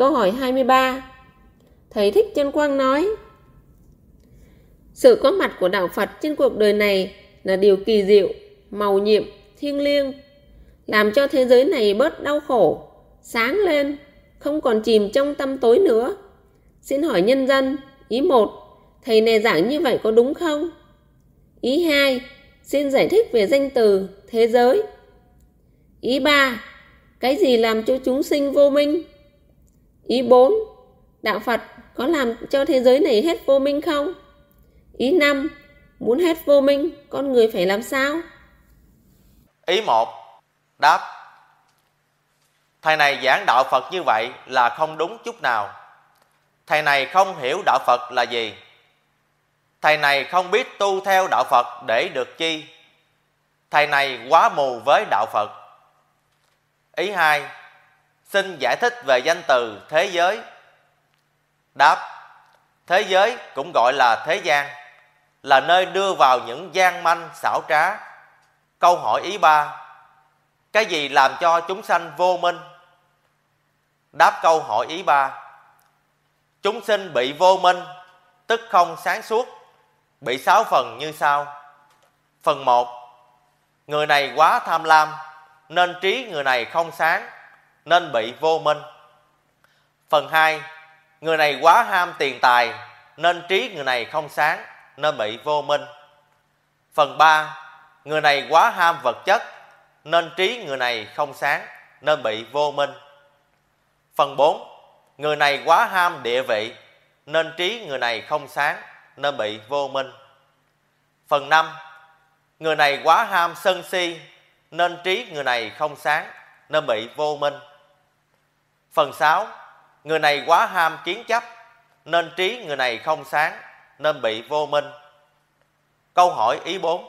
câu hỏi 23. Thầy Thích Chân Quang nói, Sự có mặt của Đạo Phật trên cuộc đời này là điều kỳ diệu, màu nhiệm, thiêng liêng, làm cho thế giới này bớt đau khổ, sáng lên, không còn chìm trong tâm tối nữa. Xin hỏi nhân dân, ý 1, thầy này giảng như vậy có đúng không? Ý 2, xin giải thích về danh từ thế giới. Ý 3, cái gì làm cho chúng sinh vô minh? Ý 4, đạo Phật có làm cho thế giới này hết vô minh không? Ý 5, muốn hết vô minh, con người phải làm sao? Ý 1. Đáp. Thầy này giảng đạo Phật như vậy là không đúng chút nào. Thầy này không hiểu đạo Phật là gì. Thầy này không biết tu theo đạo Phật để được chi. Thầy này quá mù với đạo Phật. Ý 2. Xin giải thích về danh từ thế giới. Đáp. Thế giới cũng gọi là thế gian, là nơi đưa vào những gian manh xảo trá. Câu hỏi ý ba Cái gì làm cho chúng sanh vô minh? Đáp câu hỏi ý ba Chúng sinh bị vô minh, tức không sáng suốt, bị sáu phần như sau. Phần một Người này quá tham lam, nên trí người này không sáng, nên bị vô minh. Phần 2. Người này quá ham tiền tài, nên trí người này không sáng, nên bị vô minh. Phần 3. Người này quá ham vật chất, nên trí người này không sáng, nên bị vô minh. Phần 4. Người này quá ham địa vị, nên trí người này không sáng, nên bị vô minh. Phần 5. Người này quá ham sân si, nên trí người này không sáng, nên bị vô minh. Phần 6. Người này quá ham kiến chấp, nên trí người này không sáng, nên bị vô minh. Câu hỏi ý 4.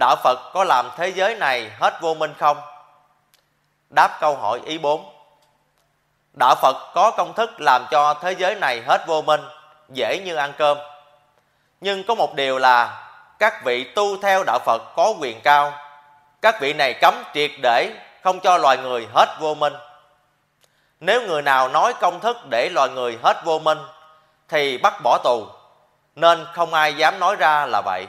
Đạo Phật có làm thế giới này hết vô minh không? Đáp câu hỏi ý 4. Đạo Phật có công thức làm cho thế giới này hết vô minh, dễ như ăn cơm. Nhưng có một điều là các vị tu theo đạo Phật có quyền cao. Các vị này cấm triệt để không cho loài người hết vô minh. Nếu người nào nói công thức để loài người hết vô minh thì bắt bỏ tù, nên không ai dám nói ra là vậy.